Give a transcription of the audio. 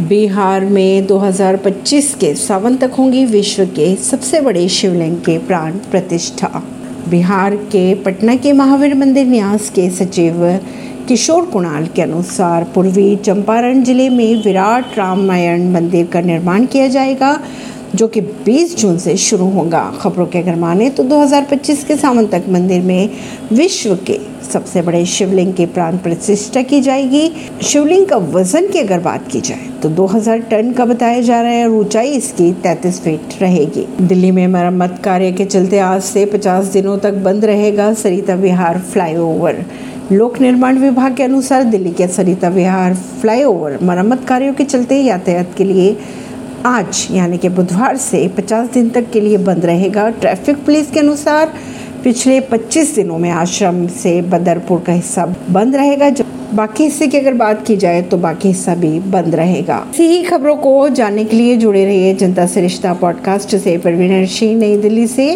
बिहार में 2025 के सावन तक होंगी विश्व के सबसे बड़े शिवलिंग के प्राण प्रतिष्ठा। बिहार के पटना के महावीर मंदिर न्यास के सचिव किशोर कुणाल के अनुसार पूर्वी चंपारण ज़िले में विराट रामायण मंदिर का निर्माण किया जाएगा। जो कि 20 जून से शुरू होगा खबरों के अगर माने तो 2025 के सावन तक मंदिर में विश्व के सबसे बड़े शिवलिंग की प्राण प्रतिष्ठा की जाएगी। शिवलिंग का वज़न की अगर बात की जाए तो 2000 टन का बताया जा रहा है और ऊंचाई इसकी 33 फीट रहेगी। दिल्ली में मरम्मत कार्य के चलते आज से 50 दिनों तक बंद रहेगा सरिता विहार फ्लाईओवर। लोक निर्माण विभाग के अनुसार दिल्ली के सरिता विहार फ्लाईओवर मरम्मत कार्यों के चलते यातायात के लिए आज, यानी कि बुधवार से 50 दिन तक के लिए बंद रहेगा ट्रैफ़िक पुलिस के अनुसार। पिछले 25 दिनों में आश्रम से बदरपुर का हिस्सा बंद रहेगा। बाकी हिस्से की अगर बात की जाए तो बाकी हिस्सा भी बंद रहेगा। इसी ही खबरों को जानने के लिए जुड़े रहिए जनता से रिश्ता पॉडकास्ट से। परवीन सिंह, नई दिल्ली से।